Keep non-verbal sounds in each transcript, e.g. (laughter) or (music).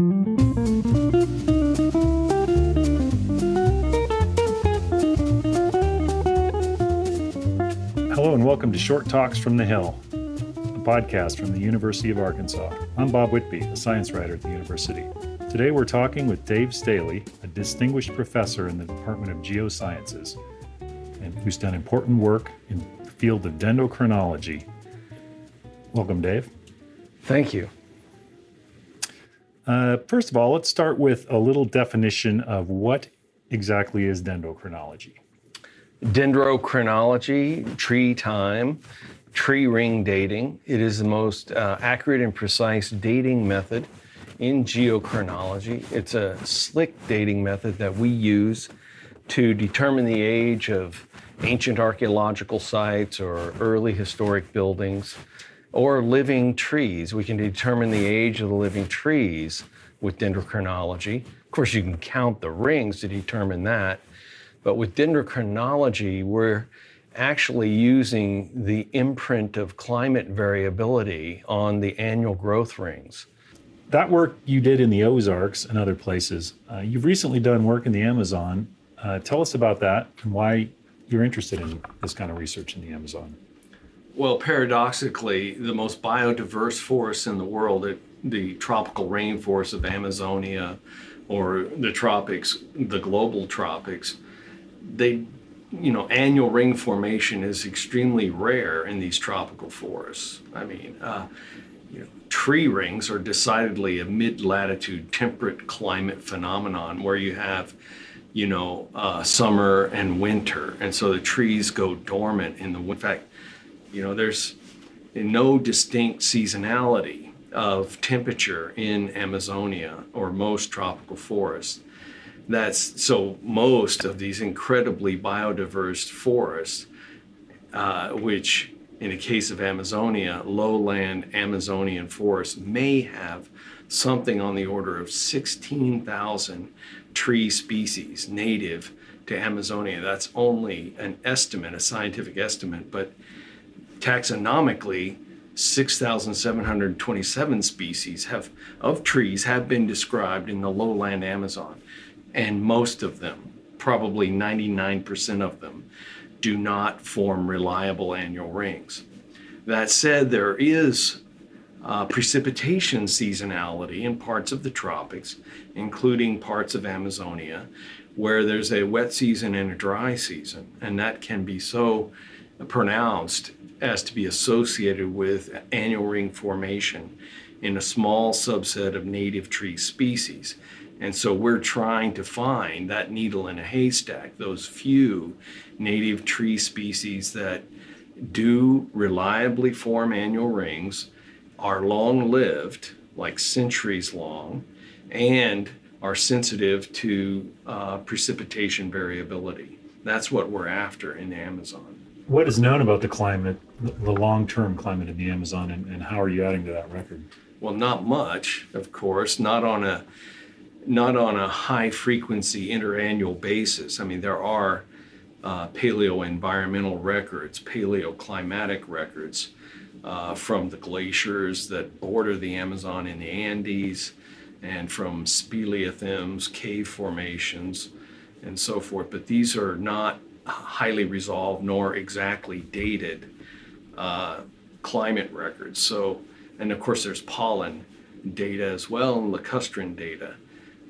Hello, and welcome to Short Talks from the Hill, a podcast from the University of Arkansas. I'm Bob Whitby, a science writer at the university. Today we're talking with Dave Stahle, a distinguished professor in the Department of Geosciences, and who's done important work in the field of dendrochronology. Welcome, Dave. Thank you. Uh, first of all, let's start with a little definition of what exactly is dendrochronology. Dendrochronology, tree time, tree ring dating. It is the most uh, accurate and precise dating method in geochronology. It's a slick dating method that we use to determine the age of ancient archaeological sites or early historic buildings or living trees. We can determine the age of the living trees with dendrochronology. Of course, you can count the rings to determine that. But with dendrochronology, we're actually using the imprint of climate variability on the annual growth rings. That work you did in the Ozarks and other places, uh, you've recently done work in the Amazon. Uh, tell us about that and why you're interested in this kind of research in the Amazon. Well, paradoxically, the most biodiverse forests in the world, the tropical rainforests of Amazonia or the tropics, the global tropics, they you know annual ring formation is extremely rare in these tropical forests. I mean uh, you know, tree rings are decidedly a mid-latitude temperate climate phenomenon where you have you know uh, summer and winter. And so the trees go dormant in the in fact you know there's no distinct seasonality of temperature in amazonia or most tropical forests that's so most of these incredibly biodiverse forests, uh, which in the case of Amazonia, lowland Amazonian forests may have something on the order of 16,000 tree species native to Amazonia. That's only an estimate, a scientific estimate, but taxonomically, 6,727 species have, of trees have been described in the lowland Amazon and most of them, probably 99% of them, do not form reliable annual rings. That said, there is uh, precipitation seasonality in parts of the tropics, including parts of Amazonia, where there's a wet season and a dry season, and that can be so pronounced as to be associated with annual ring formation in a small subset of native tree species. And so we're trying to find that needle in a haystack, those few native tree species that do reliably form annual rings, are long lived, like centuries long, and are sensitive to uh, precipitation variability. That's what we're after in the Amazon. What is known about the climate, the long term climate in the Amazon, and, and how are you adding to that record? Well, not much, of course, not on a not on a high frequency interannual basis. I mean, there are uh, paleo environmental records, paleoclimatic records uh, from the glaciers that border the Amazon in the Andes and from speleothems, cave formations, and so forth. But these are not highly resolved nor exactly dated uh, climate records. So, and of course, there's pollen data as well and lacustrine data.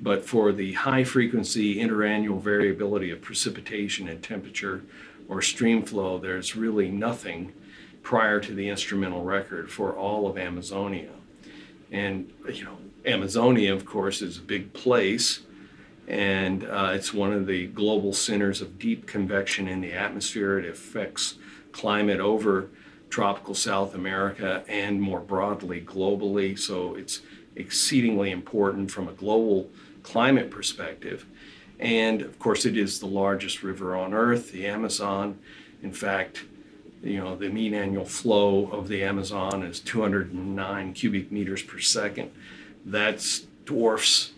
But for the high frequency interannual variability of precipitation and temperature or stream flow, there's really nothing prior to the instrumental record for all of Amazonia. And, you know, Amazonia, of course, is a big place, and uh, it's one of the global centers of deep convection in the atmosphere. It affects climate over tropical South America and more broadly globally. So it's exceedingly important from a global climate perspective. And of course, it is the largest river on Earth, the Amazon. In fact, you know, the mean annual flow of the Amazon is 209 cubic meters per second. That dwarfs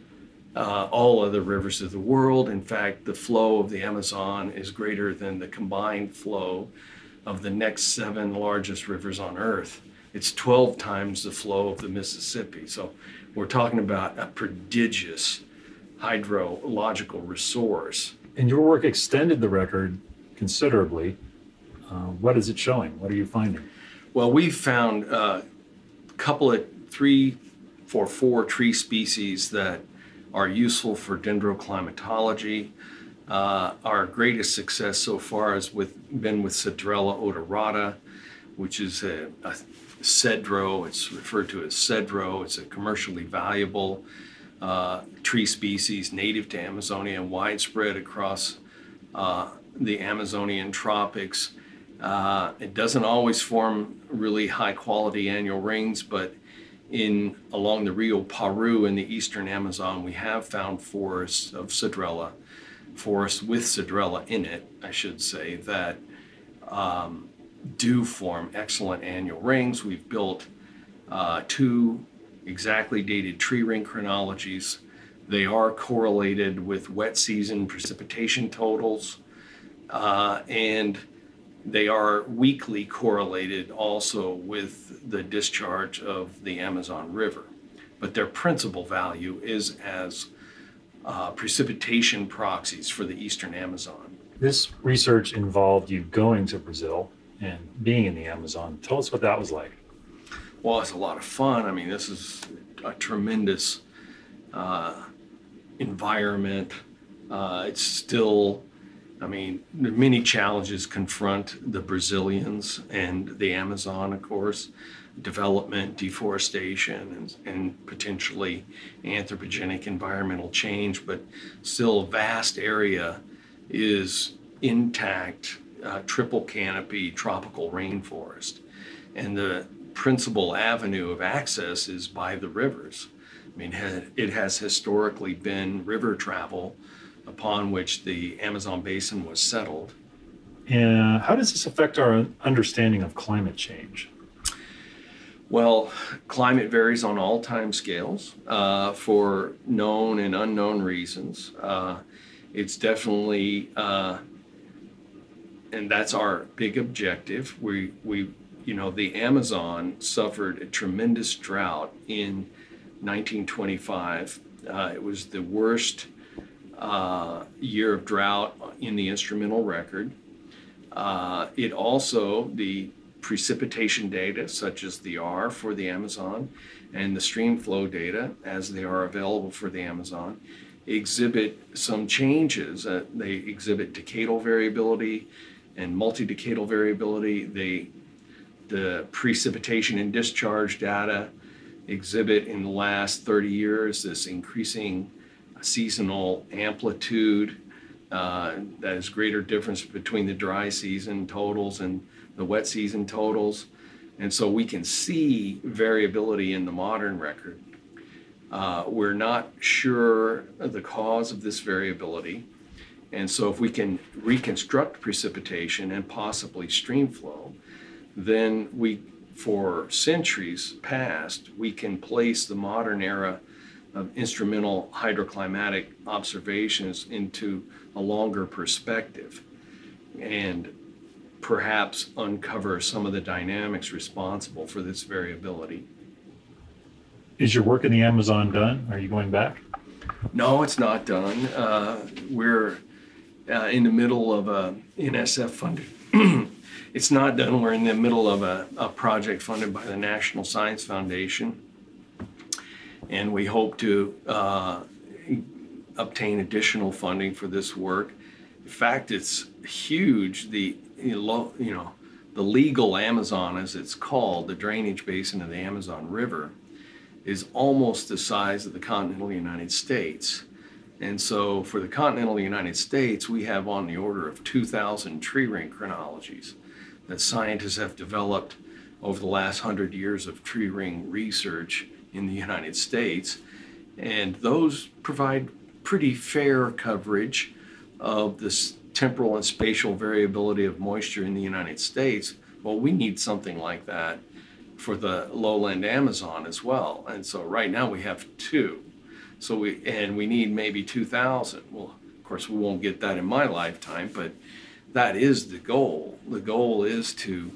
uh, all other rivers of the world. In fact, the flow of the Amazon is greater than the combined flow of the next seven largest rivers on Earth. It's 12 times the flow of the Mississippi. So we're talking about a prodigious hydrological resource. And your work extended the record considerably. Uh, what is it showing? What are you finding? Well, we've found a couple of three, four, four tree species that are useful for dendroclimatology. Uh, our greatest success so far has with, been with Cedrela odorata, which is a, a cedro. It's referred to as cedro. It's a commercially valuable uh, tree species native to Amazonia and widespread across uh, the Amazonian tropics. Uh, it doesn't always form really high quality annual rings, but in along the Rio Paru in the eastern Amazon, we have found forests of Cedrela, forests with Cedrela in it, I should say, that um, do form excellent annual rings. We've built uh, two exactly dated tree ring chronologies. They are correlated with wet season precipitation totals, uh, and they are weakly correlated also with the discharge of the Amazon River. But their principal value is as uh, precipitation proxies for the eastern Amazon. This research involved you going to Brazil and being in the Amazon. Tell us what that was like. Well, it's a lot of fun. I mean, this is a tremendous uh, environment. Uh, it's still, I mean, many challenges confront the Brazilians and the Amazon, of course development, deforestation, and, and, potentially anthropogenic environmental change, but still a vast area is intact uh, triple canopy tropical rainforest. And the principal avenue of access is by the rivers. I mean, it has historically been river travel upon which the Amazon basin was settled. And how does this affect our understanding of climate change? Well, climate varies on all time scales uh, for known and unknown reasons. Uh, it's definitely uh, and that's our big objective. We we you know the Amazon suffered a tremendous drought in 1925. Uh, it was the worst uh, year of drought in the instrumental record. Uh, it also the precipitation data, such as the R for the Amazon, and the stream flow data, as they are available for the Amazon, exhibit some changes. Uh, they exhibit decadal variability and multi-decadal variability. They, the precipitation and discharge data exhibit in the last 30 years this increasing seasonal amplitude. Uh, that is greater difference between the dry season totals and the wet season totals. And so we can see variability in the modern record. Uh, we're not sure the cause of this variability. And so if we can reconstruct precipitation and possibly stream flow, then we, for centuries past, we can place the modern era of instrumental hydroclimatic observations into a longer perspective and perhaps uncover some of the dynamics responsible for this variability. Is your work in the Amazon done? Are you going back? No, it's not done. Uh, we're uh, in the middle of a NSF funded. (clears throat) it's not done. We're in the middle of a, a, project funded by the National Science Foundation, and we hope to uh, obtain additional funding for this work. In fact, it's huge. The you know the legal Amazon, as it's called, the drainage basin of the Amazon River, is almost the size of the continental United States. And so for the continental United States, we have on the order of 2,000 tree ring chronologies that scientists have developed over the last hundred years of tree ring research in the United States. And those provide pretty fair coverage of this temporal and spatial variability of moisture in the United States. Well, we need something like that for the lowland Amazon as well. And so right now we have two. So we and we need maybe 2,000. Well, of course we won't get that in my lifetime, but that is the goal. The goal is to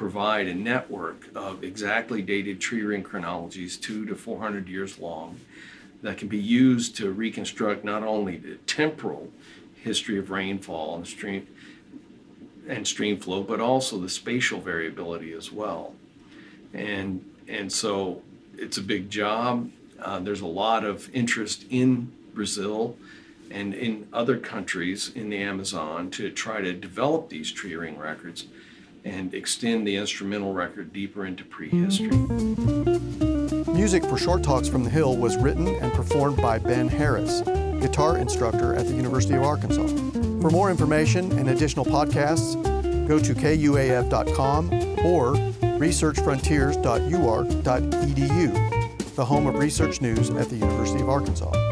provide a network of exactly dated tree ring chronologies, two to 400 years long, that can be used to reconstruct not only the temporal history of rainfall and stream and stream flow, but also the spatial variability as well. And and so it's a big job. Uh, there's a lot of interest in Brazil and in other countries in the Amazon to try to develop these tree ring records and extend the instrumental record deeper into prehistory. Music for Short Talks from the Hill was written and performed by Ben Harris, guitar instructor at the University of Arkansas. For more information and additional podcasts, go to kuaf.com or researchfrontiers.uark.edu, the home of research news at the University of Arkansas.